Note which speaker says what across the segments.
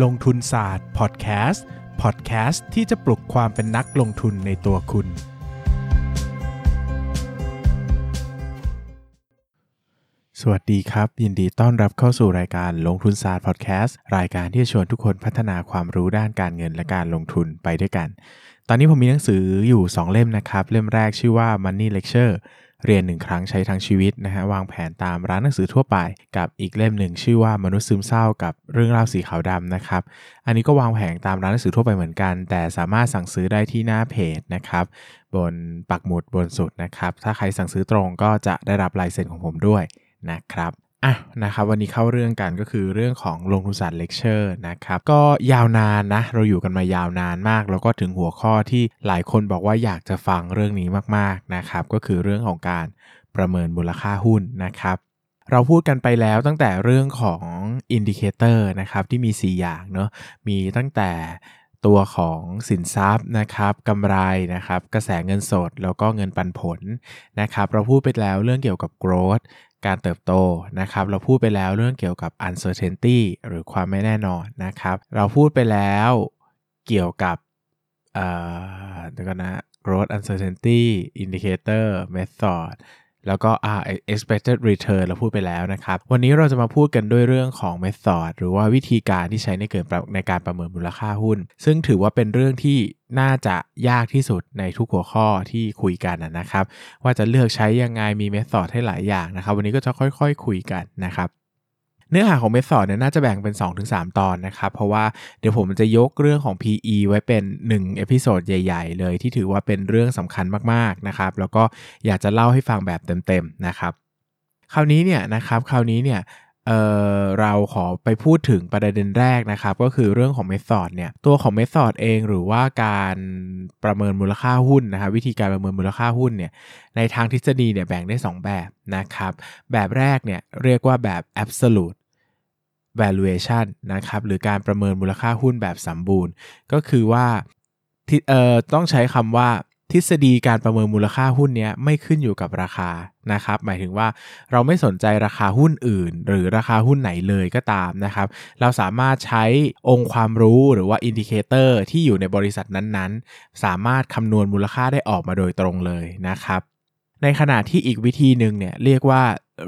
Speaker 1: ลงทุนศาสตร์พอดแคสต์พอดแคสต์ที่จะปลุกความเป็นนักลงทุนในตัวคุณ สวัสดีครับ ยินดีต้อนรับเข้าสู่รายการลงทุนศาสตร์พอดแคสต์รายการที่จะชวนทุกคนพัฒนาความรู้ด้านการเงินและการลงทุนไปด้วยกัน ตอนนี้ผมมีหนังสืออยู่ 2 เล่มนะครับ เล่มแรกชื่อว่า Money Lecture เรียนหนึ่งครั้งใช้ทั้งชีวิตนะฮะวางแผนตามร้านหนังสือทั่วไป กับอีกเล่มหนึ่งชื่อว่ามนุษย์ซึมเศร้ากับเรื่องราวสีขาวดำนะครับอันนี้ก็วางแผนตามร้านหนังสือทั่วไปเหมือนกัน แต่สามารถสั่งซื้อได้ที่หน้าเพจนะครับบนปักหมุดบนสุดนะครับถ้าใครสั่งซื้อตรงก็จะได้รับลายเซ็นของผมด้วยนะครับ อะนะครับวันนี้เข้าเรื่องกันก็คือเรื่องของลงทุนศาสตร์เลคเชอร์นะครับก็ยาวนานนะ เราอยู่กันมายาวนานมาก แล้วก็ถึงหัวข้อที่หลายคนบอกว่าอยากจะฟังเรื่องนี้มากๆนะครับก็คือเรื่องของการประเมินมูลค่าหุ้นนะครับเราพูดกันไปแล้วตั้งแต่เรื่องของ indicator นะครับที่มี 4 อย่างเนาะมีตั้งแต่ตัวของสินทรัพย์นะครับกำไรนะครับกระแสเงินสดแล้วก็เงินปันผลนะครับเราพูดไปแล้วเรื่องเกี่ยวกับ growth การเติบโตนะครับเราพูดไปแล้วเรื่องเกี่ยวกับ uncertainty หรือความไม่แน่นอนนะครับ เราพูดไปแล้วเกี่ยวกับเอ่อเดี๋ยวกันนะ growth uncertainty indicator method แล้วก็ R expected return เราพูดไปแล้วนะครับ วันนี้เราจะมาพูดกันด้วยเรื่องของ method หรือว่าวิธีการที่ใช้ในเกิดในการประเมินมูลค่าหุ้น ซึ่งถือว่าเป็นเรื่องที่น่าจะยากที่สุดในทุกหัวข้อที่คุยกันนะครับ ว่าจะเลือกใช้ยังไงมี method ให้หลายอย่างนะครับ วันนี้ก็จะค่อยๆคคุยกันนะครับ เนื้อหาของเมธอดเนี่ยน่าจะแบ่งเป็น 2-3 ตอนนะครับ เพราะว่าเดี๋ยวผมจะยกเรื่องของ PE ไว้เป็น1 episode ใหญ่ ๆ เลยที่ถือว่าเป็นเรื่องสำคัญมากๆนะครับ แล้วก็อยากจะเล่าให้ฟังแบบเต็มๆนะครับคราวนี้เนี่ยนะครับคราวนี้เนี่ยเราขอไปพูดถึงประเด็นแรกนะครับ ก็คือเรื่องของ method เนี่ยตัวของ method เองหรือว่าการประเมินมูลค่าหุ้นนะครับวิธีการประเมินมูลค่าหุ้นเนี่ยในทางทฤษฎีเนี่ยแบ่งได้ 2 แบบนะครับแบบแรกเนี่ยเรียกว่าแบบ absolute valuation นะครับหรือการประเมินมูลค่าหุ้นแบบสมบูรณ์ ก็คือว่าเอ่อต้องใช้คำว่าทฤษฎีการประเมินมูลค่าหุ้นนี้ไม่ขึ้นอยู่กับราคานะครับ หมายถึงว่าเราไม่สนใจราคาหุ้นอื่น หรือราคาหุ้นไหนเลยก็ตามนะครับ เราสามารถใช้องค์ความรู้หรือว่า indicator ที่อยู่ในบริษัทนั้นๆ สามารถคำนวณมูลค่าได้ออกมาโดยตรงเลยนะครับ ในขณะที่อีกวิธีหนึ่งเนี่ยเรียกว่า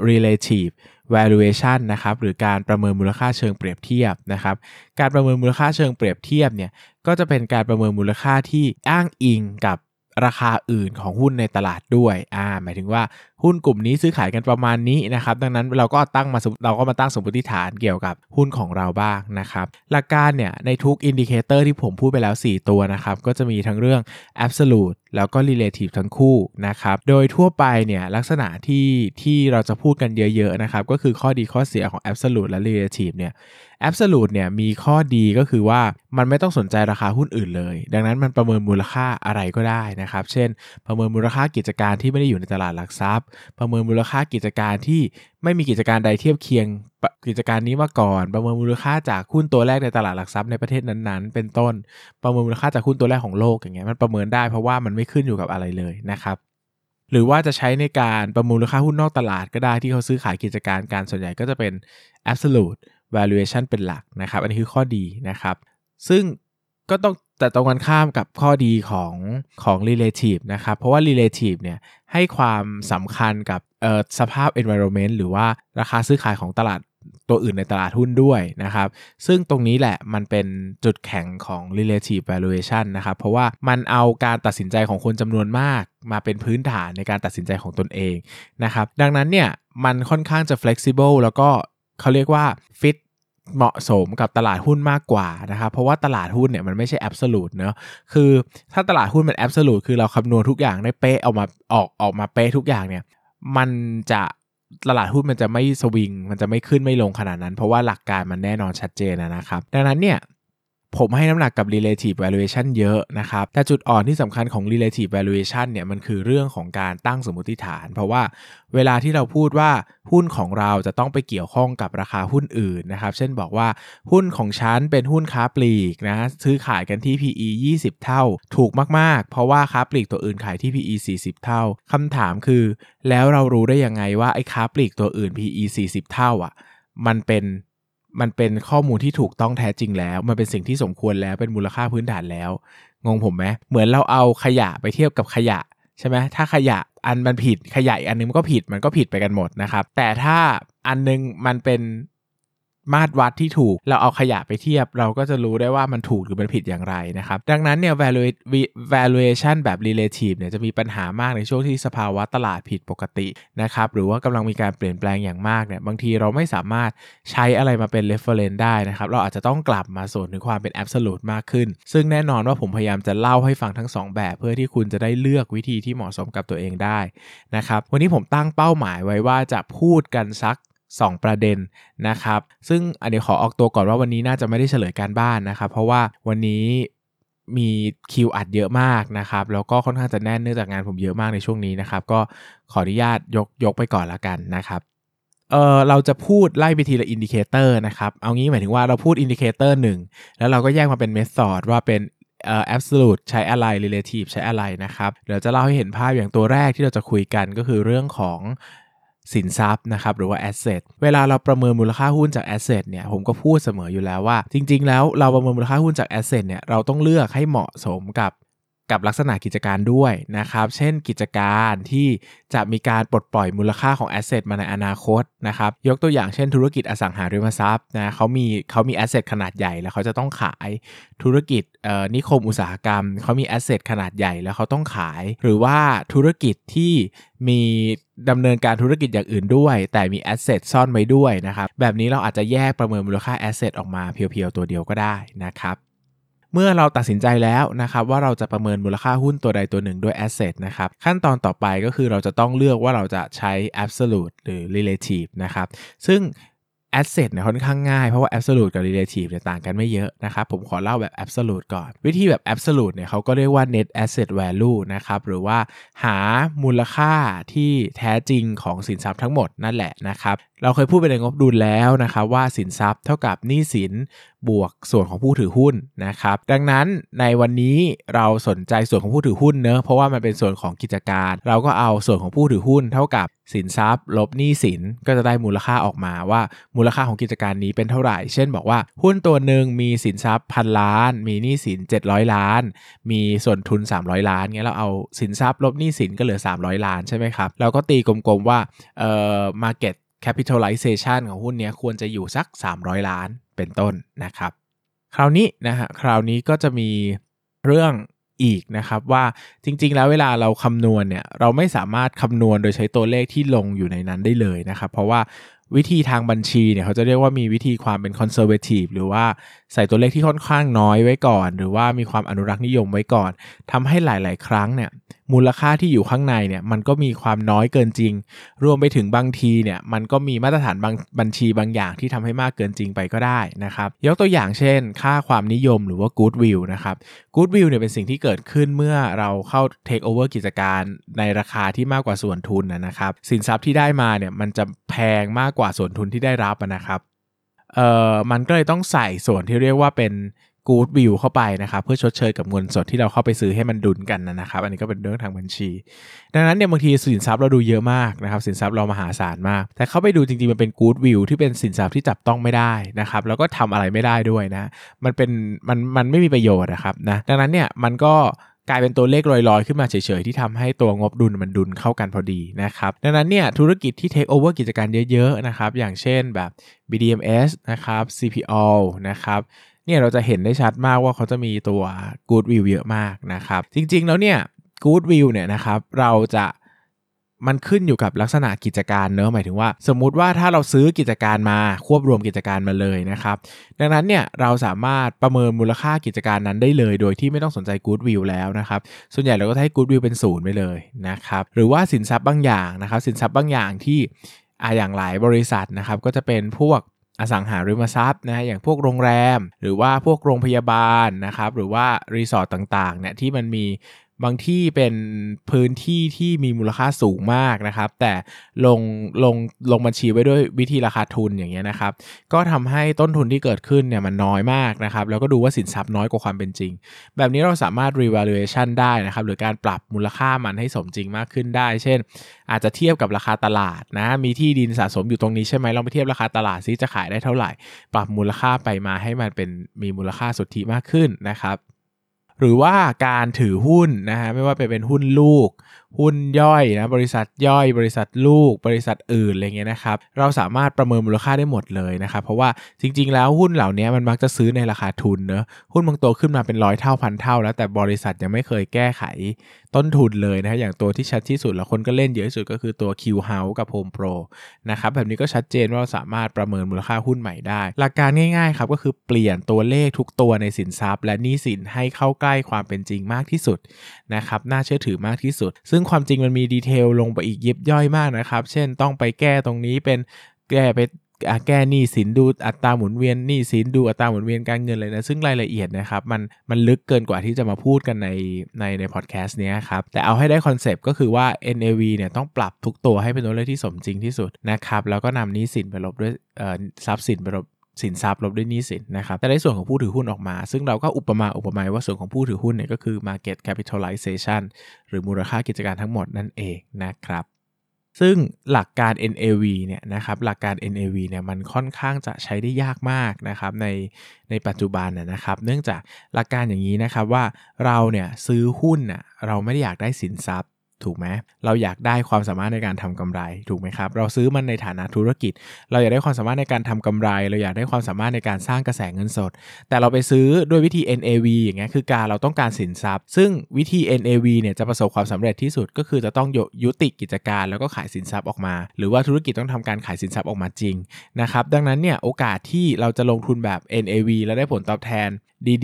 Speaker 1: relative valuation นะครับหรือการประเมินมูลค่าเชิงเปรียบเทียบนะครับการประเมินมูลค่าเชิงเปรียบเทียบเนี่ยก็จะเป็นการประเมินมูลค่าที่อ้างอิงกับราคาอื่นของหุ้นในตลาดด้วยอ่าหมายถึงว่าหุ้นกลุ่มนี้ซื้อขายกันประมาณนี้นะครับดังนั้นเราก็ตั้งมาเราก็มาตั้งสมมติฐานเกี่ยวกับหุ้นของเราบ้างนะครับหลักการเนี่ยในทุก indicator ที่ผมพูดไปแล้ว 4 ตัวนะครับก็จะมีทั้งเรื่อง absolute แล้วก็ relative ทั้งคู่นะครับโดยทั่วไปเนี่ยลักษณะที่ที่เราจะพูดกันเยอะๆนะครับก็คือข้อดีข้อเสียของ absolute และ relative เนี่ย absolute เนี่ยมีข้อดีก็คือว่ามันไม่ต้องสนใจราคาหุ้นอื่นเลย ดังนั้นมันประเมินมูลค่าอะไรก็ได้นะครับ เช่น ประเมินมูลค่ากิจการที่ไม่ได้อยู่ในตลาดหลักทรัพย์ประเมินมูลค่ากิจการที่ไม่มีกิจการใดเทียบเคียงกิจการนี้มาก่อน ประเมินมูลค่าจากหุ้นตัวแรกในตลาดหลักทรัพย์ในประเทศนั้นๆ เป็นต้น ประเมินมูลค่าจากหุ้นตัวแรกของโลกอย่างเงี้ยมันประเมินได้เพราะว่ามันไม่ขึ้นอยู่กับอะไรเลยนะครับหรือว่าจะใช้ในการประมูลค่าหุ้นนอกตลาดก็ได้ที่เขาซื้อขายกิจการการส่วนใหญ่ก็จะเป็น absolute valuation เป็นหลักนะครับ อันนี้คือข้อดีนะครับ ซึ่งก็ต้อง แต่ตรงกันข้ามกับข้อดีของของ relative นะครับ เพราะว่า relative เนี่ยให้ความสำคัญกับสภาพ environment หรือว่าราคาซื้อขายของตลาดตัวอื่นในตลาดหุ้นด้วยนะครับ ซึ่งตรงนี้แหละมันเป็นจุดแข็งของ relative valuation นะครับ เพราะว่ามันเอาการตัดสินใจของคนจำนวนมาก มาเป็นพื้นฐานในการตัดสินใจของตนเองนะครับ ดังนั้นเนี่ยมันค่อนข้างจะ flexible แล้วก็เขาเรียกว่า fit เหมาะสมกับตลาดหุ้นมากกว่านะครับเพราะว่าตลาดหุ้นเนี่ยมันไม่ใช่แอบสูตรเนาะคือถ้าตลาดหุ้นมันแอบสูตรคือเราคำนวณทุกอย่างได้เป๊ะออกมาออกออกมาเป๊ะทุกอย่างเนี่ยมันจะตลาดหุ้นมันจะไม่สวิง มันจะไม่ขึ้นไม่ลงขนาดนั้น เพราะว่าหลักการมันแน่นอนชัดเจนนะครับ ดังนั้นเนี่ย ผมให้น้ำหนักกับ relative valuation เยอะนะครับ แต่จุดอ่อนที่สำคัญของ relative valuation เนี่ยมันคือเรื่องของการตั้งสมมติฐาน เพราะว่าเวลาที่เราพูดว่าหุ้นของเราจะต้องไปเกี่ยวข้องกับราคาหุ้นอื่นนะครับ เช่นบอกว่าหุ้นของฉันเป็นหุ้นค้าปลีกนะซื้อขายกันที่ PE 20 เท่า ถูกมากๆ เพราะว่าค้าปลีกตัวอื่นขายที่ PE 40 เท่าคำถามคือ แล้วเรารู้ได้ยังไงว่าไอ้ค้าปลีกตัวอื่น PE 40 เท่าอะมันเป็น มันเป็นข้อมูลที่ถูกต้องแท้จริงแล้ว มันเป็นสิ่งที่สมควรแล้วเป็นมูลค่าพื้นฐานแล้ว งงผมไหมเหมือนเราเอาขยะไปเทียบกับขยะใช่ไหมถ้าขยะอันมันผิดขยะอันนึงมันก็ผิดมันก็ผิดไปกันหมดนะครับ แต่ถ้าอันนึงมันเป็น มาตรวัดที่ถูก เราเอาขยะไปเทียบ เราก็จะรู้ได้ว่ามันถูกหรือมันผิดอย่างไรนะครับ ดังนั้นเนี่ย valuation แบบ relative เนี่ยจะมีปัญหามากในช่วงที่สภาวะตลาดผิดปกตินะครับหรือว่ากำลังมีการเปลี่ยนแปลงอย่างมากเนี่ยบางทีเราไม่สามารถใช้อะไรมาเป็น reference ได้นะครับเราอาจจะต้องกลับมาส่วนถึงความเป็น absolute มากขึ้น ซึ่งแน่นอนว่าผมพยายามจะเล่าให้ฟังทั้ง 2 แบบ เพื่อที่คุณจะได้เลือกวิธีที่เหมาะสมกับตัวเองได้นะครับวันนี้ผมตั้งเป้าหมายไว้ว่าจะพูดกันสัก 2 ประเด็นนะครับ ซึ่งอันนี้ขอออกตัวก่อนว่าวันนี้น่าจะไม่ได้เฉลยการบ้านนะครับ เพราะว่าวันนี้มีคิวอัดเยอะมากนะครับ แล้วก็ค่อนข้างจะแน่นเนื่องจากงานผมเยอะมากในช่วงนี้นะครับ ก็ขออนุญาตยกยกไปก่อนละกันนะครับเออเราจะพูดไล่ไปทีละ indicator นะครับ เอางี้หมายถึงว่าเราพูด indicator หนึ่งแล้วเราก็แยกมาเป็น method ว่าเป็นเอ่อ absolute ใช้อะไร relative ใช้อะไรนะครับ เดี๋ยวจะเล่าให้เห็นภาพอย่างตัวแรกที่เราจะคุยกันก็คือเรื่องของ สินทรัพย์นะครับหรือว่า asset เวลาเราประเมินมูลค่าหุ้นจาก asset เนี่ยผมก็พูดเสมออยู่แล้วว่า จริง ๆ แล้วเราประเมินมูลค่าหุ้นจาก asset เนี่ยเราต้องเลือกให้เหมาะสมกับ กับลักษณะกิจการด้วยนะครับ เช่นกิจการที่จะมีการปลดปล่อยมูลค่าของ asset มาในอนาคตนะครับ ยกตัวอย่างเช่นธุรกิจอสังหาริมทรัพย์นะเขามีเขามี asset ขนาดใหญ่แล้วเขาจะต้องขายธุรกิจนิคมอุตสาหกรรมเขามี asset ขนาดใหญ่แล้วเขาต้องขาย หรือว่าธุรกิจที่มีดำเนินการธุรกิจอย่างอื่นด้วย แต่มี asset ซ่อนไว้ด้วยนะครับ แบบนี้เราอาจจะแยกประเมินมูลค่า asset ออกมา pure ๆตัวเดียวก็ได้นะครับ เมื่อเราตัดสินใจแล้วนะครับว่าเราจะประเมินมูลค่าหุ้นตัวใดตัวหนึ่งด้วย asset นะครับขั้นตอนต่อไปก็คือเราจะต้องเลือกว่าเราจะใช้ absolute หรือ relative นะครับซึ่ง asset เนี่ยค่อนข้างง่าย เพราะว่า absolute กับ relative เนี่ยต่างกันไม่เยอะนะครับผมขอเล่าแบบ absolute ก่อน วิธีแบบ absolute เนี่ยเขาก็เรียกว่า net asset value นะครับหรือว่าหามูลค่าที่แท้จริงของสินทรัพย์ทั้งหมดนั่นแหละนะครับเราเคยพูดไปในงบดุลแล้วนะครับว่าสินทรัพย์เท่ากับหนี้สิน บวกส่วนของผู้ถือหุ้นนะครับ ดังนั้นในวันนี้เราสนใจส่วนของผู้ถือหุ้นเนอะเพราะว่ามันเป็นส่วนของกิจการ เราก็เอาส่วนของผู้ถือหุ้นเท่ากับสินทรัพย์ ลบหนี้สินก็จะได้มูลค่าออกมาว่ามูลค่าของกิจการนี้เป็นเท่าไหร่ เช่นบอกว่าหุ้นตัวหนึ่งมีสินทรัพย์พันล้าน มีหนี้สิน 700 ล้าน มีส่วนทุน 300 ล้านเงี้ยเราเอาสินทรัพย์ ลบหนี้สินก็เหลือ 300 ล้านใช่ไหมครับเราก็ตีกลมๆว่าเอ่อ market capitalization ของหุ้นนี้ควรจะอยู่สัก 300 ล้าน เป็นต้นนะครับ คราวนี้นะฮะคราวนี้ก็จะมีเรื่องอีกนะครับว่าจริงๆ แล้วเวลาเราคำนวณเนี่ยเราไม่สามารถคำนวณโดยใช้ตัวเลขที่ลงอยู่ในนั้นได้เลยนะครับ เพราะว่าวิธีทางบัญชีเนี่ยเขาจะเรียกว่ามีวิธีความเป็นคอนเซอร์เวทีฟหรือว่า ใส่ตัวเลขที่ค่อนข้างน้อยไว้ก่อน หรือว่ามีความอนุรักษ์นิยมไว้ก่อนทำให้หลาย ๆ ครั้งเนี่ยมูลค่าที่อยู่ข้างในเนี่ยมันก็มีความน้อยเกินจริง รวมไปถึงบางทีเนี่ยมันก็มีมาตรฐานบางบัญชีบางอย่างที่ทำให้มากเกินจริงไปก็ได้นะครับยกตัวอย่างเช่น ค่าความนิยมหรือว่า goodwill นะครับ goodwill เนี่ยเป็นสิ่งที่เกิดขึ้นเมื่อเราเข้า take over กิจการในราคาที่มากกว่าส่วนทุนนะครับสินทรัพย์ที่ได้มาเนี่ยมันจะแพงมากกว่าส่วนทุนที่ได้รับนะครับ เอ่อมันก็เลยต้องใส่ส่วนที่เรียกว่าเป็นกูดวิวเข้าไปนะครับ เพื่อชดเชยกับเงินสดที่เราเข้าไปซื้อให้มันดุลกันนะครับ อันนี้ก็เป็นเรื่องทางบัญชี ดังนั้นเนี่ยบางทีสินทรัพย์เราดูเยอะมากนะครับ สินทรัพย์เรามหาศาลมาก แต่เข้าไปดูจริงๆ มันเป็นกูดวิวที่เป็นสินทรัพย์ที่จับต้องไม่ได้นะครับ แล้วก็ทำอะไรไม่ได้ด้วยนะ มันเป็นมันมันไม่มีประโยชน์นะครับนะดังนั้นเนี่ยมันก็ กลายเป็นตัวเลขลอยๆ ขึ้นมาเฉยๆ ที่ทำให้ตัวงบดุลมันดุลเข้ากันพอดีนะครับ ดังนั้นเนี่ยธุรกิจที่เทคโอเวอร์กิจการเยอะๆนะครับอย่างเช่นแบบ BDMs นะครับ CPO นะครับเนี่ยเราจะเห็นได้ชัดมากว่าเขาจะมีตัว good view เยอะมากนะครับ จริงๆแล้วเนี่ย good view เนี่ยนะครับเราจะ มันขึ้นอยู่กับลักษณะกิจการเนอะหมายถึงว่า สมมุติว่าถ้าเราซื้อกิจการมาควบรวมกิจการมาเลยนะครับดังนั้นเนี่ยเราสามารถประเมินมูลค่ากิจการนั้นได้เลย โดยที่ไม่ต้องสนใจ good view แล้วนะครับส่วนใหญ่เราก็ให้ good view เป็นศูนย์ไปเลยนะครับหรือว่าสินทรัพย์บางอย่างนะครับสินทรัพย์บางอย่างที่อ่าอย่างหลายบริษัทนะครับก็จะเป็นพวกอสังหาริมทรัพย์นะอย่างพวกโรงแรม หรือว่าพวกโรงพยาบาลนะครับหรือว่ารีสอร์ทต่างๆเนี่ยที่มันมี บางที่เป็นพื้นที่ที่มีมูลค่าสูงมากนะครับ แต่ลงลงลงบัญชีไว้ด้วยวิธีราคาทุนอย่างเงี้ยนะครับ ก็ทำให้ต้นทุนที่เกิดขึ้นเนี่ยมันน้อยมากนะครับ แล้วก็ดูว่าสินทรัพย์น้อยกว่าความเป็นจริง แบบนี้เราสามารถ revaluation ได้นะครับ หรือการปรับมูลค่ามันให้สมจริงมากขึ้นได้ เช่น อาจจะเทียบกับราคาตลาดนะ มีที่ดินสะสมอยู่ตรงนี้ใช่ไหมลองไปเทียบราคาตลาดซิจะขายได้เท่าไหร่ ปรับมูลค่าไปมาให้มันเป็นมีมูลค่าสุทธิมากขึ้นนะครับ หรือว่าการถือหุ้นนะฮะไม่ว่าไปเป็นหุ้นลูก หุ้นย่อยนะบริษัทย่อยบริษัทลูก บริษัทอื่นอะไรเงี้ยนะครับเราสามารถประเมินมูลค่าได้หมดเลยนะครับเพราะว่าจริง ๆ แล้วหุ้นเหล่านี้มันมักจะซื้อในราคาทุนเนอะหุ้นบางตัวขึ้นมาเป็นร้อยเท่าพันเท่า แล้วแต่บริษัทยังไม่เคยแก้ไขต้นทุนเลยนะฮะอย่างตัวที่ชัดที่สุดแล้วคนก็เล่นเยอะที่สุดก็คือตัว Q House กับ Home Pro นะครับแบบนี้ก็ชัดเจนว่าเราสามารถประเมินมูลค่าหุ้นใหม่ได้ หลักการง่ายๆครับก็คือเปลี่ยนตัวเลขทุกตัวในสินทรัพย์ และหนี้สินให้เข้าใกล้ความเป็นจริงมากที่สุดนะครับน่าเชื่อถือมากที่สุด ซึ่งความจริงมันมีดีเทลลงไปอีกยิบย่อยมากนะครับ เช่นต้องไปแก้ตรงนี้เป็นแก้ไปแก้หนี้สินดูอัตราหมุนเวียนหนี้สินดูอัตราหมุนเวียนการเงินเลยนะ ซึ่งรายละเอียดนะครับมันมันลึกเกินกว่าที่จะมาพูดกันในในในพอดแคสต์นี้ครับ แต่เอาให้ได้คอนเซปต์ก็คือว่า NAV เนี่ยต้องปรับทุกตัวให้เป็นตัวเลขที่สมจริงที่สุดนะครับ แล้วก็นำหนี้สินไปลบด้วยทรัพย์สินไปลบ สินทรัพย์ลบด้วยหนี้สินนะครับแต่ในส่วนของผู้ถือหุ้นออกมา ซึ่งเราก็อุปมาอุปไมยว่าส่วนของผู้ถือหุ้นเนี่ยก็คือ market capitalization หรือมูลค่ากิจการทั้งหมดนั่นเองนะครับซึ่งหลักการ NAV เนี่ยนะครับหลักการ NAV เนี่ยมันค่อนข้างจะใช้ได้ยากมากนะครับในในปัจจุบันนะครับ เนื่องจากหลักการอย่างนี้นะครับว่าเราเนี่ยซื้อหุ้นน่ะเราไม่ได้อยากได้สินทรัพย์ ถูกไหมเราอยากได้ความสามารถในการทำกำไรถูกไหมครับ เราซื้อมันในฐานะธุรกิจ เราอยากได้ความสามารถในการทำกำไร เราอยากได้ความสามารถในการสร้างกระแสเงินสด แต่เราไปซื้อด้วยวิธี NAV อย่างเงี้ยคือการเราต้องการสินทรัพย์ ซึ่งวิธี NAV เนี่ยจะประสบความสำเร็จที่สุดก็คือจะต้องยุติกิจการแล้วก็ขายสินทรัพย์ออกมา หรือว่าธุรกิจต้องทำการขายสินทรัพย์ออกมาจริงนะครับดังนั้นเนี่ยโอกาสที่เราจะลงทุนแบบ NAV แล้วได้ผลตอบแทน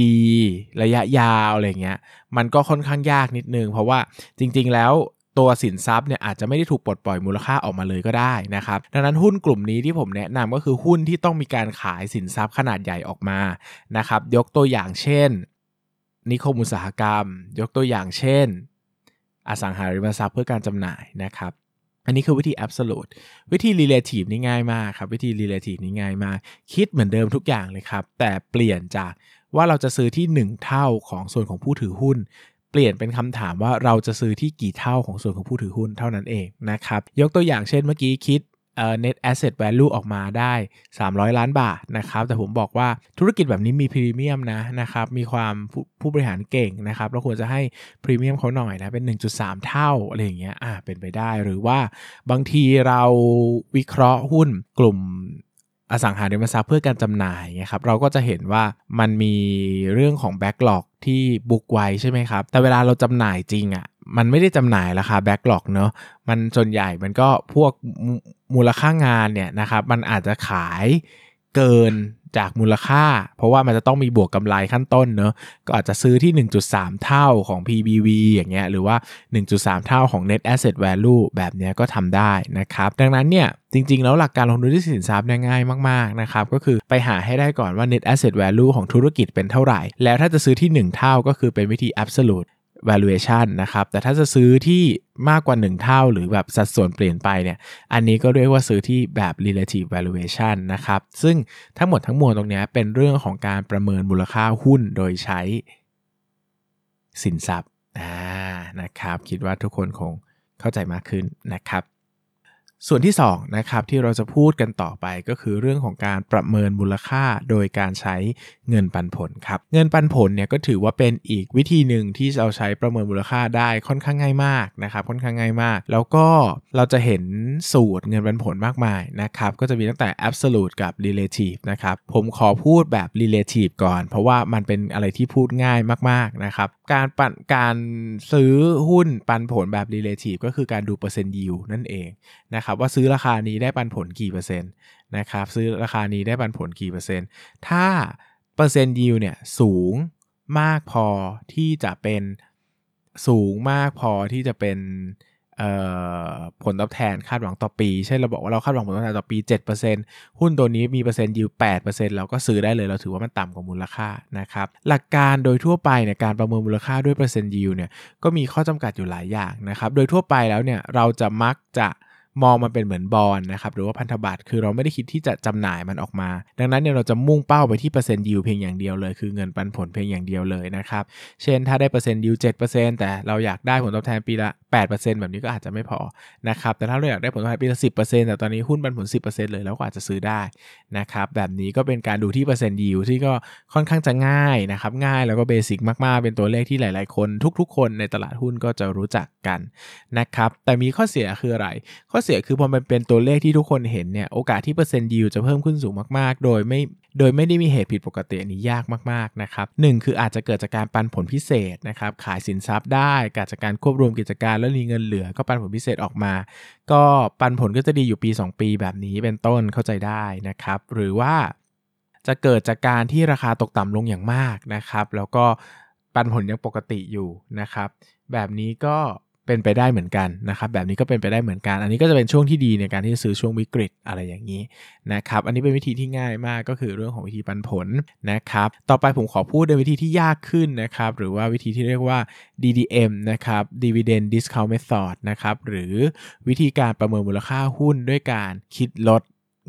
Speaker 1: ดีๆ ระยะยาวอะไรเงี้ยมันก็ค่อนข้างยากนิดนึง เพราะว่าจริง ๆ แล้วตัวสินทรัพย์เนี่ยอาจจะไม่ได้ถูกปลดปล่อยมูลค่าออกมาเลยก็ได้นะครับ ดังนั้นหุ้นกลุ่มนี้ที่ผมแนะนำก็คือหุ้นที่ต้องมีการขายสินทรัพย์ขนาดใหญ่ออกมานะครับยกตัวอย่างเช่น นิคมอุตสาหกรรม ยกตัวอย่างเช่น อสังหาริมทรัพย์เพื่อการจำหน่ายนะครับอันนี้คือวิธี absolute วิธี relative นี่ง่ายมากครับ วิธี relative นี่ง่ายมาก คิดเหมือนเดิมทุกอย่างเลยครับ แต่เปลี่ยนจาก ว่าเราจะซื้อที่ 1 เท่าของส่วนของผู้ถือหุ้น เปลี่ยนเป็นคำถามว่าเราจะซื้อที่กี่เท่าของส่วนของผู้ถือหุ้นเท่านั้นเองนะครับยกตัวอย่างเช่นเมื่อกี้คิด net asset value ออกมาได้ 300 ล้านบาทนะครับแต่ผมบอกว่าธุรกิจแบบนี้มีพรีเมียมนะนะครับมีความผู้บริหารเก่งนะครับเราควรจะให้พรีเมียมเขาหน่อยนะเป็น 1.3 เท่าอะไรอย่างเงี้ยอ่าเป็นไปได้หรือว่าบางทีเราวิเคราะห์หุ้นกลุ่ม อสังหาริมทรัพย์เพื่อการจำหน่ายนะครับเราก็จะเห็นว่ามันมีเรื่องของแบ็กหลอกที่บุกไว้ใช่ไหมครับแต่เวลาเราจำหน่ายจริงอะ่ะมันไม่ได้จำหน่ายราคาแบ็กหลอกเนาะมันส่วนใหญ่มันก็พวกมูลค่างานเนี่ยนะครับมันอาจจะขายเกิน จากมูลค่า เพราะว่ามันจะต้องมีบวกกำไรขั้นต้นเนอะก็อาจจะซื้อที่ 1.3 เท่าของ PBV อย่างเงี้ยหรือว่า 1.3 เท่าของ Net Asset Value แบบเนี้ยก็ทำได้นะครับ ดังนั้นเนี่ยจริง ๆ แล้วหลักการลงทุนที่สินทรัพย์ง่ายมาก ๆ นะครับ ก็คือไปหาให้ได้ก่อนว่า Net Asset Value ของธุรกิจเป็นเท่าไหร่ แล้วถ้าจะซื้อที่ 1 เท่าก็คือเป็นวิธี Absolute valuation นะครับ แต่ถ้าจะซื้อที่มากกว่า 1 เท่าหรือแบบสัดส่วนเปลี่ยนไปเนี่ย อันนี้ก็เรียกว่าซื้อที่แบบ relative valuation นะครับ ซึ่งทั้งหมดทั้งมวลตรงนี้เป็นเรื่องของการประเมินมูลค่าหุ้นโดยใช้สินทรัพย์นะครับ คิดว่าทุกคนคงเข้าใจมากขึ้นนะครับ ส่วนที่2นะครับที่เราจะพูดกันต่อไปก็คือเรื่องของการประเมินมูลค่าโดยการใช้เงินปันผลครับเงินปันผลเนี่ยก็ถือว่าเป็นอีกวิธีหนึ่งที่เราใช้ประเมินมูลค่าได้ค่อนข้างง่ายมากนะครับค่อนข้างง่ายมาก แล้วก็เราจะเห็นสูตรเงินปันผลมากมายนะครับก็จะมีตั้งแต่ absolute กับ relative นะครับผมขอพูดแบบ relative ก่อน เพราะว่ามันเป็นอะไรที่พูดง่ายมากๆนะครับการปันการซื้อหุ้นปันผลแบบ relative ก็คือการดูเปอร์เซ็นต์ยิวนั่นเองนะครับว่าซื้อราคานี้ได้ปันผลกี่เปอร์เซ็นต์นะครับซื้อราคานี้ได้ปันผลกี่เปอร์เซ็นต์ ถ้าเปอร์เซ็นต์ยิวเนี่ยสูงมากพอที่จะเป็นสูงมากพอที่จะเป็นผลตอบแทนคาดหวังต่อปีเช่นเราบอกว่าเราคาดหวังผลตอบแทนต่อปี 7%หุ้นตัวนี้มีเปอร์เซ็นต์ยิว8%เราก็ซื้อได้เลยเราถือว่ามันต่ำกว่ามูลค่านะครับหลักการโดยทั่วไปเนี่ยการประเมินมูลค่าด้วยเปอร์เซ็นต์ยิวเนี่ยก็มีข้อจำกัดอยู่หลายอย่างนะครับโดยทั่วไปแล้วเนี่ยเราจะมักจะ มองมันเป็นเหมือนบอลนะครับหรือว่าพันธบัตรคือเราไม่ได้คิดที่จะจำหน่ายมันออกมา ดังนั้นเนี่ยเราจะมุ่งเป้าไปที่เปอร์เซ็นต์ยิวเพียงอย่างเดียวเลยคือเงินปันผลเพียงอย่างเดียวเลยนะครับเช่นถ้าได้เปอร์เซ็นต์ยิวเแต่เราอยากได้ผลตอบแทนปีละ 8%แบบนี้ก็อาจจะไม่พอนะครับ แต่ถ้าเราอยากได้ผลตอบแทนปีละ10%แต่ตอนนี้หุ้นปันผล 10%เลยเราก็อาจจะซื้อได้นะครับ แบบนี้ก็เป็นการดูที่เปอร์เซ็นต์ยิวที่ก็ค่อนข้างจะง่ายนะครับ ง่ายแล้วก็เบสิกมากๆ เป็นตัวเลขที่หลาย ๆ คน ทุก ๆ คนในตลาดหุ้นก็จะรู้จักกันนะครับ แต่มีข้อเสียคืออะไร ข้อเสียคือพอมันเป็นตัวเลขที่ทุกคนเห็นเนี่ย โอกาสที่เปอร์เซ็นต์ยิวจะเพิ่มขึ้นสูงมาก ๆ โดยไม่โดยไม่ได้มีเหตุผิดปกติอันนี้ยากมากๆนะครับหคืออาจจะเกิดจากการปันผลพิเศษนะครับ ขายสินทรัพย์ได้เกิดจากการควบรวมกิจการแล้วมีเงินเหลือก็ปันผลพิเศษออกมา ก็ปันผลก็จะดีอยู่ปี 2 ปีแบบนี้เป็นต้นเข้าใจได้นะครับ หรือว่าจะเกิดจากการที่ราคาตกต่ำลงอย่างมากนะครับ แล้วก็ปันผลยังปกติอยู่นะครับ แบบนี้ก็ เป็นไปได้เหมือนกันนะครับ แบบนี้ก็เป็นไปได้เหมือนกัน อันนี้ก็จะเป็นช่วงที่ดีในการที่จะซื้อช่วงวิกฤตอะไรอย่างนี้นะครับ อันนี้เป็นวิธีที่ง่ายมากก็คือเรื่องของวิธีปันผลนะครับ ต่อไปผมขอพูดในวิธีที่ยากขึ้นนะครับ หรือว่าวิธีที่เรียกว่า DDM นะครับ Dividend Discount Method นะครับ หรือวิธีการประเมินมูลค่าหุ้นด้วยการคิดลด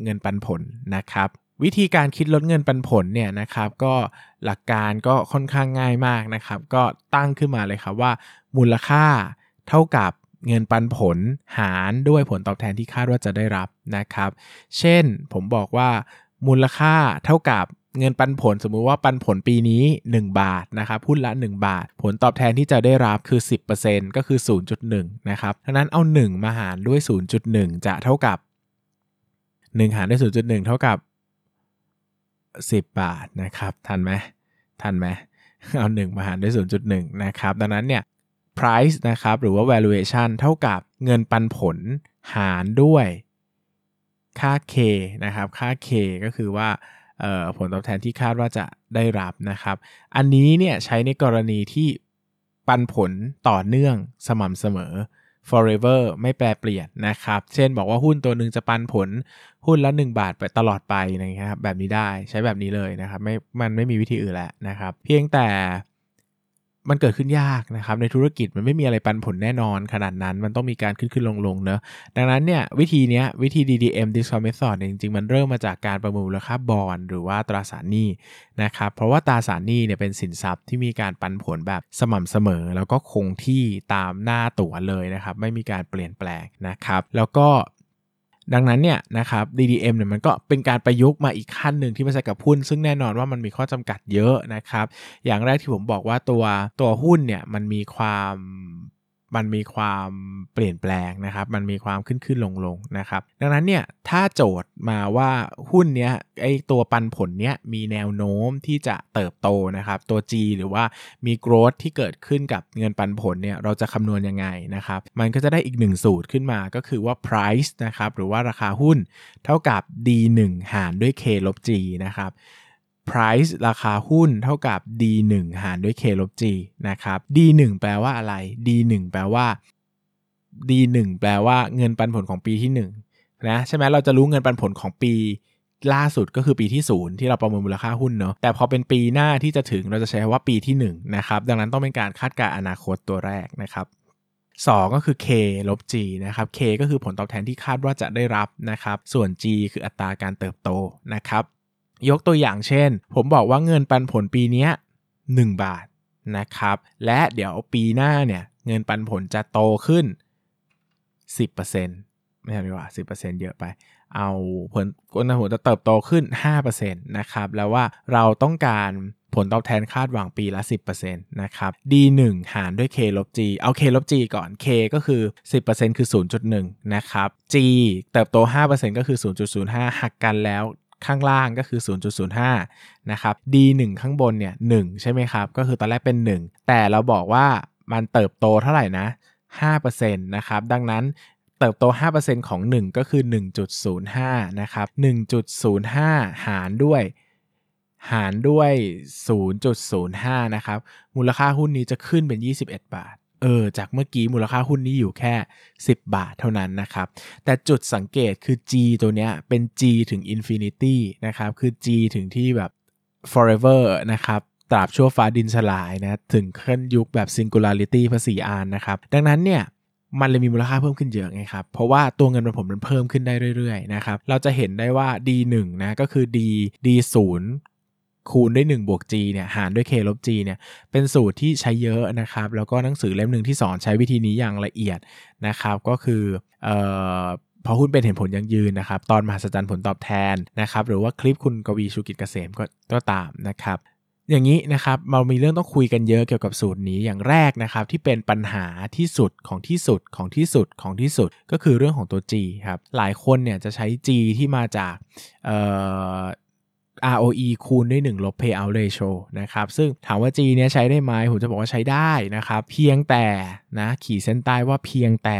Speaker 1: เงินปันผลนะครับวิธีการคิดลดเงินปันผลเนี่ยนะครับก็หลักการก็ค่อนข้างง่ายมากนะครับ ก็ตั้งขึ้นมาเลยครับว่ามูลค่า เท่ากับเงินปันผลหารด้วยผลตอบแทนที่คาดว่าจะได้รับนะครับ เช่นผมบอกว่ามูลค่าเท่ากับเงินปันผลสมมุติว่าปันผลปีนี้ 1 บาทนะครับหุ้นละ 1 บาท ผลตอบแทนที่จะได้รับคือ 10%ก็คือ 0.1 นะครับดังนั้นเอา 1 มาหารด้วย 0.1 จะเท่ากับ 1 หารด้วย 0.1 เท่ากับ 10 บาทนะครับ ทันไหมทันไหมเอา 1 มาหารด้วย 0.1 นะครับ ดังนั้นเนี่ย price นะครับหรือว่า valuation เท่ากับเงินปันผลหารด้วยค่า K นะครับ ค่า K ก็คือว่าผลตอบแทนที่คาดว่าจะได้รับนะครับ อันนี้เนี่ยใช้ในกรณีที่ปันผลต่อเนื่องสม่ำเสมอ forever ไม่แปรเปลี่ยนนะครับ เช่นบอกว่าหุ้นตัวหนึ่งจะปันผลหุ้นละ 1 บาทไปตลอดไปนะครับ แบบนี้ได้ใช้แบบนี้เลยนะครับ ไม่ มันไม่มีวิธีอื่นแล้วนะครับ เพียงแต่ มันเกิดขึ้นยากนะครับในธุรกิจมันไม่มีอะไรปันผลแน่นอนขนาดนั้นมันต้องมีการขึ้นขึ้นลงลงเนอะดังนั้นเนี่ยวิธีนี้วิธี DDM discount method เนี่ยจริงๆ มันเริ่มมาจากการประเมินมูลค่าบอลหรือว่าตราสารหนี้นะครับเพราะว่าตราสารหนี้เนี่ยเป็นสินทรัพย์ที่มีการปันผลแบบสม่ำเสมอ แล้วก็คงที่ตามหน้าตั๋วเลยนะครับไม่มีการเปลี่ยนแปลงนะครับแล้วก็ ดังนั้นเนี่ยนะครับ DDM เนี่ยมันก็เป็นการประยุกต์มาอีกขั้นหนึ่งที่มาใช้กับหุ้น ซึ่งแน่นอนว่ามันมีข้อจำกัดเยอะนะครับ อย่างแรกที่ผมบอกว่าตัวตัวหุ้นเนี่ยมันมีความ มันมีความเปลี่ยนแปลงนะครับ มันมีความขึ้นขึ้นลงลงนะครับ ดังนั้นเนี่ยถ้าโจทย์มาว่าหุ้นเนี้ยไอตัวปันผลเนี้ยมีแนวโน้มที่จะเติบโตนะครับ ตัว G หรือว่ามี growth ที่เกิดขึ้นกับเงินปันผลเนี่ยเราจะคำนวณยังไงนะครับ มันก็จะได้อีกหนึ่งสูตรขึ้นมาก็คือว่า price นะครับหรือว่าราคาหุ้น เท่ากับ D1 หารด้วย K ลบ G นะครับ price ราคาหุ้นเท่ากับ d1 หารด้วย k ลบ g นะครับ d1 แปลว่าอะไร d1 แปลว่า d1 แปลว่าเงินปันผลของปีที่1นะใช่ไหมเราจะรู้เงินปันผลของปีล่าสุดก็คือปีที่ 0 ที่เราประเมินมูลค่าหุ้นเนาะแต่พอเป็นปีหน้าที่จะถึงเราจะใช้ว่าปีที่1นะครับดังนั้นต้องเป็นการคาดการณ์อนาคตตัวแรกนะครับ2ก็คือ k ลบ g นะครับ k ก็คือผลตอบแทนที่คาดว่าจะได้รับนะครับ ส่วน g คืออัตราการเติบโตนะครับ ยกตัวอย่างเช่น ผมบอกว่าเงินปันผลปีนี้1บาทนะครับ และเดี๋ยวปีหน้าเนี่ยเงินปันผลจะโตขึ้น 10%ไม่ใช่ดีกว่า 10%เยอะไป เอาผลผลผลจะเติบโตขึ้น 5%นะครับ แล้วว่าเราต้องการผลตอบแทนคาดหวังปีละ 10%นะครับ D1 หารด้วย K ลบ G เอา K ลบ G ก่อน K ก็คือ 10%คือ 0.1 นะครับ G เติบโต 5%ก็คือ 0.05 หักกันแล้ว ข้างล่างก็คือ 0.05 นะครับ D1 ข้างบนเนี่ย1ใช่ไหมครับ ก็คือตอนแรกเป็น 1 แต่เราบอกว่ามันเติบโตเท่าไหร่นะ 5%นะครับ ดังนั้นเติบโต 5%ของ 1 ก็คือ 1.05 นะครับ 1.05 หารด้วยหารด้วย 0.05 นะครับ มูลค่าหุ้นนี้จะขึ้นเป็น 21 บาท เออจากเมื่อกี้มูลค่าหุ้นนี้อยู่แค่ 10 บาทเท่านั้นนะครับ แต่จุดสังเกตคือ G ตัวเนี้ยเป็น G ถึง Infinity นะครับ คือ G ถึงที่แบบ forever นะครับตราบชั่วฟ้าดินสลายนะ ถึงขั้นยุคแบบ singularity ภาษีอานนะครับ ดังนั้นเนี่ยมันเลยมีมูลค่าเพิ่มขึ้นเยอะไงครับ เพราะว่าตัวเงินมันผมมันเพิ่มขึ้นได้เรื่อยๆนะครับ เราจะเห็นได้ว่า D1 นะก็คือ D D0 คูณด้วย1บวก g เนี่ยหารด้วย k ลบ g เนี่ยเป็นสูตรที่ใช้เยอะนะครับ แล้วก็หนังสือเล่มหนึ่งที่สอนใช้วิธีนี้อย่างละเอียดนะครับก็คือเอ่อพอหุ้นเป็นเห็นผลยังยืนนะครับ ตอนมหัศจรรย์ผลตอบแทนนะครับ หรือว่าคลิปคุณกวีชูกิจเกษมก็ก็ตามนะครับ อย่างนี้นะครับเรามีเรื่องต้องคุยกันเยอะเกี่ยวกับสูตรนี้อย่างแรกนะครับที่เป็นปัญหาที่สุดของที่สุดของที่สุดของที่สุดก็คือเรื่องของตัว G ครับหลายคนเนี่ยจะใช้ G ที่มาจากเอ่อ ROE คูณด้วย 1 ลบ payout ratio นะครับ ซึ่งถามว่า G เนี้ยใช้ได้ไหมผมจะบอกว่าใช้ได้นะครับ เพียงแต่นะขีดเส้นใต้ว่าเพียงแต่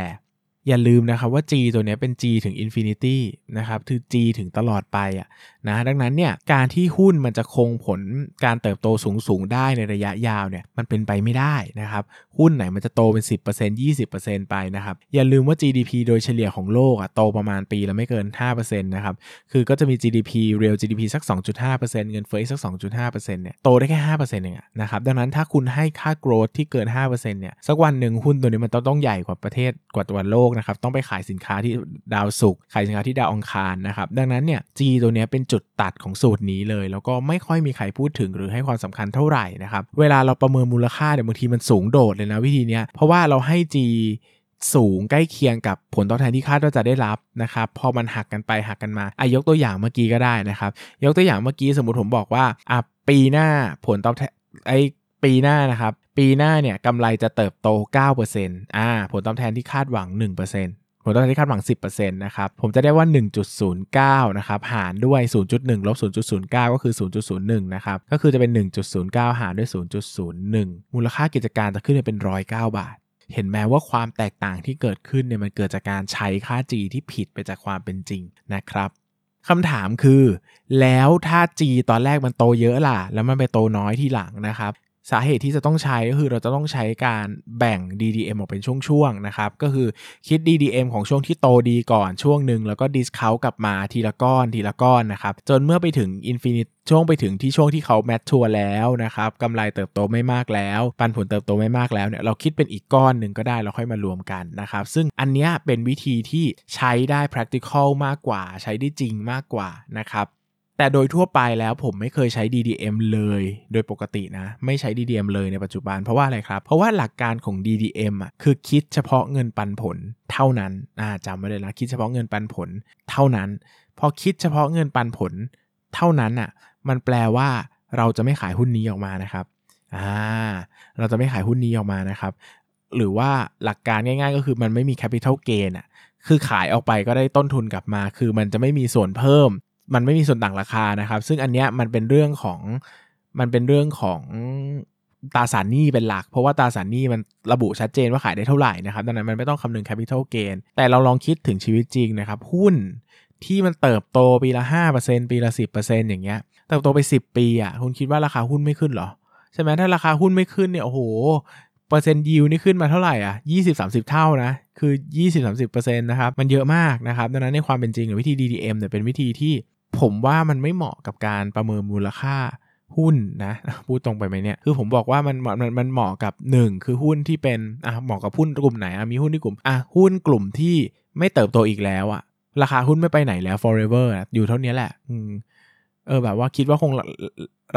Speaker 1: อย่าลืมนะครับว่า G ตัวนี้เป็น G ถึง Infinity นะครับคือ G ถึงตลอดไปอะนะดังนั้นเนี่ยการที่หุ้นมันจะคงผลการเติบโตสูงสูงได้ในระยะยาวเนี่ยมันเป็นไปไม่ได้นะครับหุ้นไหนมันจะโตเป็น 10% 20%ไปนะครับอย่าลืมว่า GDP โดยเฉลี่ยของโลกอะโตประมาณปีละไม่เกิน 5%นะครับคือก็จะมี GDP real GDP สัก 2.5%เงินเฟ้อสัก 2.5%เนี่ยโตได้แค่ 5%เองอะนะครับดังนั้นถ้าคุณให้ค่า growth ที่เกิน 5%เนี่ยสักวันหนึ่งหุ้นตัวนี้มันต้องต้องใหญ่กว่าประเทศกว่าตัวโลกนะครับต้องไปขายสินค้าที่ดาวศุกร์ขายสินค้าที่ดาวอังคารนะครับดังนั้นเนี่ย G ตัวนี้เป็นจุดตัดของสูตรนี้เลย แล้วก็ไม่ค่อยมีใครพูดถึงหรือให้ความสำคัญเท่าไหร่นะครับเวลาเราประเมินมูลค่าเนี่ยบางทีมันสูงโดดเลยนะวิธีนี้เพราะว่าเราให้ G สูงใกล้เคียงกับผลตอบแทนที่คาดว่าจะได้รับนะครับพอมันหักกันไปหักกันมาอายกตัวอย่างเมื่อกี้ก็ได้นะครับ ยกตัวอย่างเมื่อกี้สมมติผมบอกว่าอะปีหน้าผลตอบแทนไอปีหน้านะครับ ปีหน้าเนี่ยกำไรจะเติบโต 9%อ่าผลตอบแทนที่คาดหวัง 1%ผลตอบแทนที่คาดหวัง 10%นะครับ ผมจะได้ว่า 1.09 นะครับ หารด้วย 0.1 ลบ 0.09 ก็คือ 0.01 นะครับ ก็คือจะเป็น 1.09 หารด้วย 0.01 มูลค่ากิจการจะขึ้นเป็น 109 บาท เห็นไหมว่าความแตกต่างที่เกิดขึ้นเนี่ยมันเกิดจากการใช้ค่า G ที่ผิดไปจากความเป็นจริงนะครับคำถามคือ แล้วถ้า G ตอนแรกมันโตเยอะล่ะ แล้วมันไปโตน้อยทีหลังนะครับ สาเหตุที่จะต้องใช้ก็คือเราจะต้องใช้การแบ่ง DDM ออกเป็นช่วงๆนะครับ ก็คือคิด DDM ของช่วงที่โตดีก่อนช่วงหนึ่งแล้วก็ discount กลับมาทีละก้อนทีละก้อนนะครับ จนเมื่อไปถึง infinite ช่วงไปถึงที่ช่วงที่เขา mature แล้วนะครับกำไรเติบโตไม่มากแล้ว ปันผลเติบโตไม่มากแล้วเนี่ยเราคิดเป็นอีกก้อนหนึ่งก็ได้เราค่อยมารวมกันนะครับ ซึ่งอันนี้เป็นวิธีที่ใช้ได้ practical มากกว่า ใช้ได้จริงมากกว่านะครับ แต่โดยทั่วไปแล้วผมไม่เคยใช้ DDM เลย โดยปกตินะ ไม่ใช้ DDM เลยในปัจจุบันเพราะว่าอะไรครับ เพราะว่าหลักการของ DDM อะคือคิดเฉพาะเงินปันผลเท่านั้นอ่าจำไว้เลยนะ คิดเฉพาะเงินปันผลเท่านั้น พอคิดเฉพาะเงินปันผล เท่านั้นอะมันแปลว่าเราจะไม่ขายหุ้นนี้ออกมานะครับอ่าเราจะไม่ขายหุ้นนี้ออกมานะครับ หรือว่าหลักการง่าย ๆ ก็คือมันไม่มี capital gain อะคือขายออกไปก็ได้ต้นทุนกลับมา คือมันจะไม่มีส่วนเพิ่ม มันไม่มีส่วนต่างราคานะครับ ซึ่งอันเนี้ยมันเป็นเรื่องของมันเป็นเรื่องของตราสารหนี้เป็นหลัก เพราะว่าตราสารหนี้มันระบุชัดเจนว่าขายได้เท่าไหร่นะครับดังนั้นมันไม่ต้องคำนึง capital gain แต่เราลองคิดถึงชีวิตจริงนะครับ หุ้นที่มันเติบโตปีละ 5%ปีละ 10%อย่างเงี้ยเติบโตไป 10 ปีอะคุณคิดว่าราคาหุ้นไม่ขึ้นหรอ ใช่ไหมถ้าราคาหุ้นไม่ขึ้นเนี่ยโอ้โหเปอร์เซ็นต์ยิวนี่ขึ้นมาเท่าไหร่อะ20-30 เท่านะ คือ 20-30%นะครับมันเยอะมากนะครับดังนั้นในความเป็นจริงวิธี DDM เนี่ยเป็นวิธีที่ ผมว่ามันไม่เหมาะกับการประเมินมูลค่าหุ้นนะพูดตรงไปไหมเนี่ยคือผมบอกว่ามันมันมันเหมาะกับ 1 คือหุ้นที่เป็นอะเหมาะกับหุ้นกลุ่มไหนอะมีหุ้นที่กลุ่มอะหุ้นกลุ่มที่ไม่เติบโตอีกแล้วอะราคาหุ้นไม่ไปไหนแล้ว forever อยู่เท่านี้แหละอืม เออแบบว่าคิดว่าคง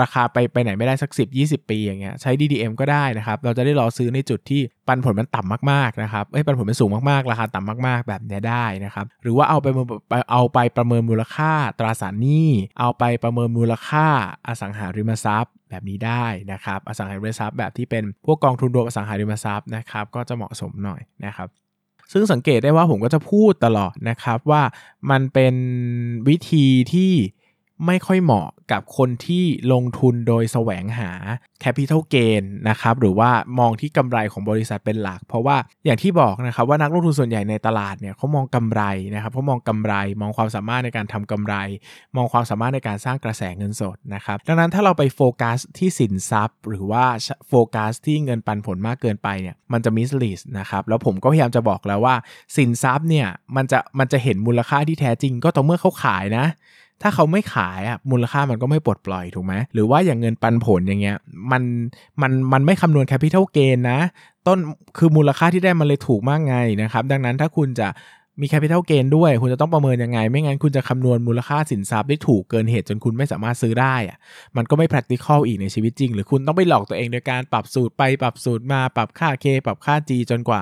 Speaker 1: ราคาไปไปไหนไม่ได้สัก 10 20 ปีอย่างเงี้ยใช้ DDM ก็ได้นะครับ เราจะได้รอซื้อในจุดที่ปันผลมันต่ำมากๆนะครับเอ้ยปันผลมันสูงมากๆ ราคาต่ำมากๆ แบบเนี้ยได้นะครับ หรือว่าเอาไปเอาไปประเมินมูลค่าตราสารหนี้เอาไปประเมินมูลค่าอสังหาริมทรัพย์แบบนี้ได้นะครับอสังหาริมทรัพย์แบบที่เป็นพวกกองทุนรวมอสังหาริมทรัพย์นะครับก็จะเหมาะสมหน่อยนะครับซึ่งสังเกตได้ว่าผมก็จะพูดตลอดนะครับว่ามันเป็นวิธีที่ ไม่ค่อยเหมาะกับคนที่ลงทุนโดยแสวงหา Capital Gain นะครับหรือว่ามองที่กำไรของบริษัทเป็นหลัก เพราะว่าอย่างที่บอกนะครับว่านักลงทุนส่วนใหญ่ในตลาดเนี่ยเขามองกำไรนะครับเขามองกำไร มองความสามารถในการทำกำไร มองความสามารถในการสร้างกระแสเงินสดนะครับดังนั้นถ้าเราไปโฟกัสที่สินทรัพย์ หรือว่าโฟกัสที่เงินปันผลมากเกินไปเนี่ยมันจะมิสลิสนะครับแล้วผมก็พยายามจะบอกแล้วว่าสินทรัพย์เนี่ยมันจะมันจะเห็นมูลค่าที่แท้จริงก็ต่อเมื่อเขาขายนะ ถ้าเขาไม่ขายอะมูลค่ามันก็ไม่ปลดปล่อยถูกไหมหรือว่าอย่างเงินปันผลอย่างเงี้ยมันมันมันไม่คำนวณ capital gain นะ ต้นคือมูลค่าที่ได้มันเลยถูกมากไงนะครับ ดังนั้นถ้าคุณจะ มี capital gain ด้วย คุณจะต้องประเมินยังไง ไม่งั้นคุณจะคำนวณมูลค่าสินทรัพย์ได้ถูกเกินเหตุจนคุณไม่สามารถซื้อได้อะมันก็ไม่ practical อีกในชีวิตจริง หรือคุณต้องไปหลอกตัวเองโดยการปรับสูตรไปปรับสูตรมาปรับค่า K ปรับค่า G จนกว่า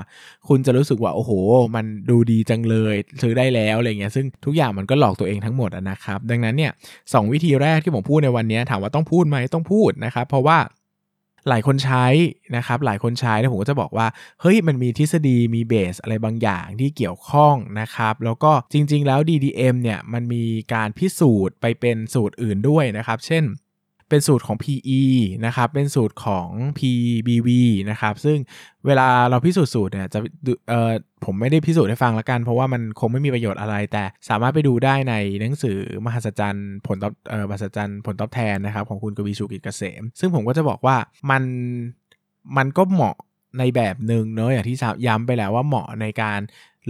Speaker 1: คุณจะรู้สึกว่าโอ้โห มันดูดีจังเลยซื้อได้แล้วอะไรเงี้ยซึ่งทุกอย่างมันก็หลอกตัวเองทั้งหมดนะครับ ดังนั้นเนี่ยสวิธีแรกที่ผมพูดในวันนี้ถามว่าต้องพูดไหมต้องพูดนะครับเพราะว่า หลายคนใช้นะครับหลายคนใช้นะผมก็จะบอกว่าเฮ้ยมันมีทฤษฎีมีเบสอะไรบางอย่างที่เกี่ยวข้องนะครับแล้วก็จริงๆแล้ว DDM เนี่ยมันมีการพิสูจน์ไปเป็นสูตรอื่นด้วยนะครับ เช่น เป็นสูตรของ PE นะครับ เป็นสูตรของ PBV นะครับ ซึ่งเวลาเราพิสูจน์สูตรเนี่ยจะเอ่อผมไม่ได้พิสูจน์ให้ฟังละกัน เพราะว่ามันคงไม่มีประโยชน์อะไร แต่สามารถไปดูได้ในหนังสือมหัศจรรย์ผลตอบเอ่อมหัศจรรย์ผลตอบแทนนะครับของคุณกวีชูกิจเกษม ซึ่งผมก็จะบอกว่ามันมันก็เหมาะในแบบหนึ่งเนอะอย่างที่ย้ำไปแล้วว่าเหมาะในการ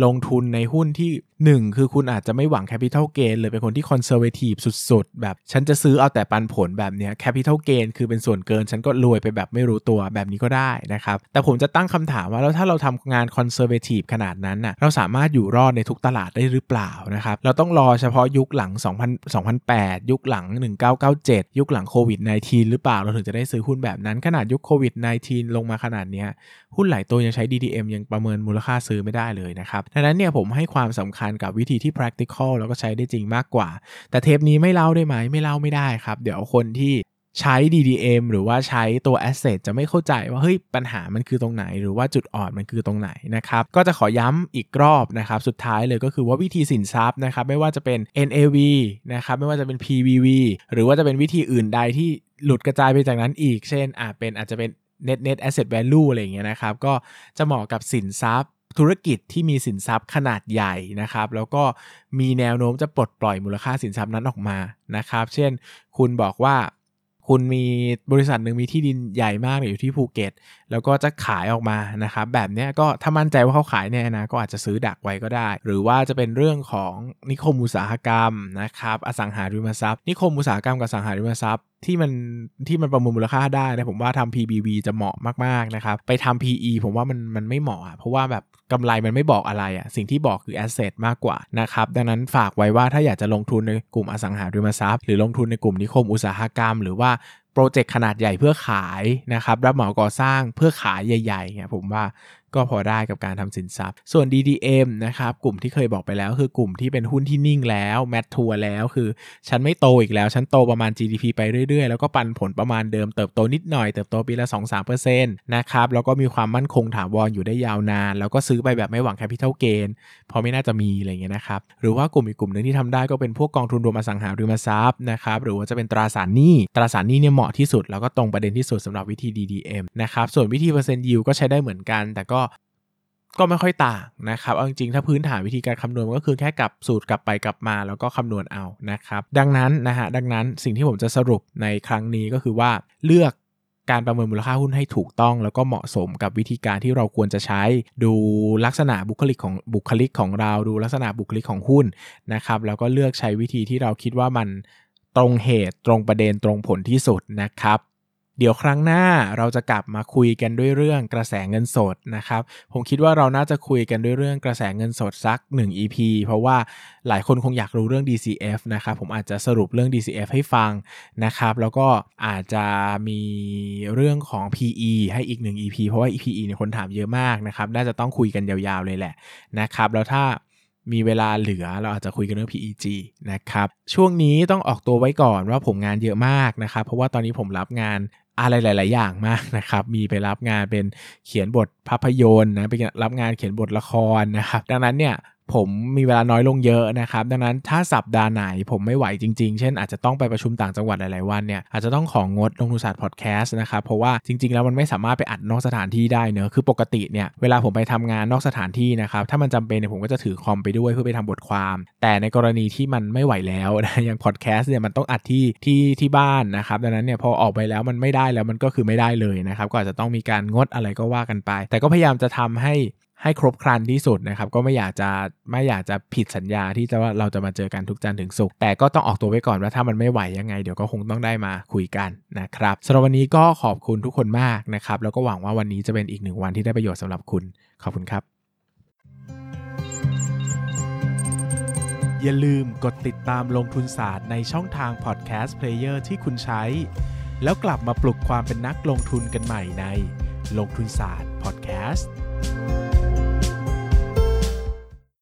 Speaker 1: ลงทุนในหุ้นที่ 1 คือคุณอาจจะไม่หวัง capital gain เลยเป็นคนที่ conservativeสุดๆ แบบ ฉันจะซื้อเอาแต่ปันผลแบบเนี้ย capital gain คือเป็นส่วนเกิน ฉันก็รวยไปแบบไม่รู้ตัวแบบนี้ก็ได้นะครับ แต่ผมจะตั้งคำถามว่า แล้วถ้าเราทำงาน conservative ขนาดนั้นน่ะเราสามารถอยู่รอดในทุกตลาดได้หรือเปล่านะครับ เราต้องรอเฉพาะยุคหลัง 2000 2008 ยุคหลัง 1997 ยุคหลังโควิด -19 หรือเปล่าเราถึงจะได้ซื้อหุ้นแบบนั้นขนาดยุคโควิด -19 ลงมาขนาดเนี้ยหุ้นหลายตัวยังใช้ DDM ยังประเมินมูลค่าซื้อไม่ได้เลยนะครับดังนั้นเนี่ยผมให้ความสำคัญกับวิธีที่ practical แล้วก็ใช้ได้จริงมากกว่า แต่เทปนี้ไม่เล่าได้ไหมไม่เล่าไม่ได้ครับ เดี๋ยวคนที่ใช้ DDM หรือว่าใช้ตัว asset จะไม่เข้าใจว่าเฮ้ยปัญหามันคือตรงไหน หรือว่าจุดอ่อนมันคือตรงไหนนะครับ ก็จะขอย้ำอีกรอบนะครับ สุดท้ายเลยก็คือว่าวิธีสินทรัพย์นะครับ ไม่ว่าจะเป็น NAV นะครับ ไม่ว่าจะเป็น PVV หรือว่าจะเป็นวิธีอื่นใดที่หลุดกระจายไปจากนั้นอีก เช่นอาจเป็นอาจจะเป็น net net asset value อะไรอย่างเงี้ยนะครับ ก็จะเหมาะกับสินทรัพย์ ธุรกิจที่มีสินทรัพย์ขนาดใหญ่นะครับ แล้วก็มีแนวโน้มจะปลดปล่อยมูลค่าสินทรัพย์นั้นออกมานะครับ เช่น คุณบอกว่าคุณมีบริษัทหนึ่งมีที่ดินใหญ่มากอยู่ที่ภูเก็ต แล้วก็จะขายออกมานะครับ แบบนี้ก็ถ้ามั่นใจว่าเขาขายแน่นะก็อาจจะซื้อดักไว้ก็ได้ หรือว่าจะเป็นเรื่องของนิคมอุตสาหกรรมนะครับ อสังหาริมทรัพย์ นิคมอุตสาหกรรมกับอสังหาริมทรัพย์ ที่มันที่มันประมูลมูลค่าได้นะผมว่าทำ PBV จะเหมาะมากๆนะครับไปทำ PE ผมว่ามันมันไม่เหมาะเพราะว่าแบบกำไรมันไม่บอกอะไรอะ่ะสิ่งที่บอกคือ asset มากกว่านะครับดังนั้นฝากไว้ว่าถ้าอยากจะลงทุนในกลุ่มอสังหาริมทรัพย์หรือลงทุนในกลุ่มนิคมอุตสาหกรรม หรือว่าโปรเจกต์ขนาดใหญ่เพื่อขายนะครับรับเหมาก่อสร้างเพื่อขายใหญ่ๆเนี่ยผมว่า ก็พอได้กับการทำสินทรัพย์ ส่วน DDM นะครับกลุ่มที่เคยบอกไปแล้ว คือกลุ่มที่เป็นหุ้นที่นิ่งแล้วแมททัวร์แล้วคือ ฉันไม่โตอีกแล้ว ฉันโตประมาณ GDP ไปเรื่อยๆ แล้วก็ปันผลประมาณเดิมเติบโตนิดหน่อยเติบโตปีละ 2-3%นะครับแล้วก็มีความมั่นคงถาวรอยู่ได้ยาวนาน แล้วก็ซื้อไปแบบไม่หวัง capital gain เพราะไม่น่าจะมีอะไรเงี้ยนะครับหรือว่ากลุ่มอีกกลุ่มหนึ่งที่ทำได้ก็เป็นพวกกองทุนรวมอสังหาริมทรัพย์นะครับหรือว่าจะเป็นตราสารหนี้ตราสารหนี้เนี่ยเหมาะที่สุดแล้วก็ตรงประเด็นที่สุดสำหรับวิธี DDM นะครับส่วนวิธีเปอร์เซ็นต์ยิวก็ใช้ได้เหมือนกัน แต่ก็ ก็ไม่ค่อยต่างนะครับเอาจริงๆถ้าพื้นฐานวิธีการคำนวณก็คือแค่กลับสูตรกลับไปกลับมาแล้วก็คำนวณเอานะครับ ดังนั้นนะฮะดังนั้นสิ่งที่ผมจะสรุปในครั้งนี้ก็คือว่าเลือกการประเมินมูลค่าหุ้นให้ถูกต้อง แล้วก็เหมาะสมกับวิธีการที่เราควรจะใช้ ดูลักษณะบุคลิกของบุคลิกของเราดูลักษณะบุคลิกของหุ้นนะครับแล้วก็เลือกใช้วิธีที่เราคิดว่ามันตรงเหตุตรงประเด็นตรงผลที่สุดนะครับ เดี๋ยวครั้งหน้าเราจะกลับมาคุยกันด้วยเรื่องกระแสเงินสดนะครับ ผมคิดว่าเราน่าจะคุยกันด้วยเรื่องกระแสเงินสดสัก 1 EP เพราะว่าหลายคนคงอยากรู้เรื่อง DCF นะครับผมอาจจะสรุปเรื่อง DCF ให้ฟังนะครับแล้วก็อาจจะมีเรื่องของ PE ให้อีก 1 EP เพราะว่า PE เนี่ยคนถามเยอะมากนะครับน่าจะต้องคุยกันยาวๆเลยแหละนะครับแล้วถ้ามีเวลาเหลือเราอาจจะคุยกันเรื่อง PEG นะครับ ช่วงนี้ต้องออกตัวไว้ก่อนว่าผมงานเยอะมากนะครับ เพราะว่าตอนนี้ผมรับงาน อะไรหลาย ๆ อย่างมากนะครับ มีไปรับงานเป็นเขียนบทภาพยนตร์นะ ไปรับงานเขียนบทละครนะครับ ดังนั้นเนี่ย ผมมีเวลาน้อยลงเยอะนะครับ ดังนั้นถ้าสัปดาห์ไหนผมไม่ไหวจริงๆ เช่นอาจจะต้องไปประชุมต่างจังหวัดหลายๆวันเนี่ยอาจจะต้องของงดลงทุนศาสตร์พอดแคสต์นะครับ เพราะว่าจริงๆ แล้วมันไม่สามารถไปอัดนอกสถานที่ได้เนอะคือปกติเนี่ยเวลาผมไปทำงานนอกสถานที่นะครับถ้ามันจำเป็นเนี่ยผมก็จะถือคอมไปด้วยเพื่อไปทำบทความ แต่ในกรณีที่มันไม่ไหวแล้วนะอย่างพอดแคสต์เนี่ยมันต้องอัดที่ที่ที่บ้านนะครับดังนั้นเนี่ยพอออกไปแล้วมันไม่ได้แล้วมันก็คือไม่ได้เลยนะครับก็อาจจะต้องมีการงดอะไรก็ว่ากันไป แต่ก็พยายามจะทำให้ ให้ครบครันที่สุดนะครับ ก็ไม่อยากจะไม่อยากจะผิดสัญญาที่จะว่าเราจะมาเจอกันทุกจันทร์ถึงศุกร์แต่ก็ต้องออกตัวไว้ก่อนว่าถ้ามันไม่ไหวยังไง เดี๋ยวก็คงต้องได้มาคุยกันนะครับสำหรับวันนี้ก็ขอบคุณทุกคนมากนะครับ แล้วก็หวังว่าวันนี้จะเป็นอีกหนึ่งวันที่ได้ประโยชน์สำหรับคุณขอบคุณครับ อย่าลืมกดติดตามลงทุนศาสตร์ในช่องทางพอดแคสต์เพลเยอร์ที่คุณใช้ แล้วกลับมาปลุกความเป็นนักลงทุนกันใหม่ในลงทุนศาสตร์พอดแคสต์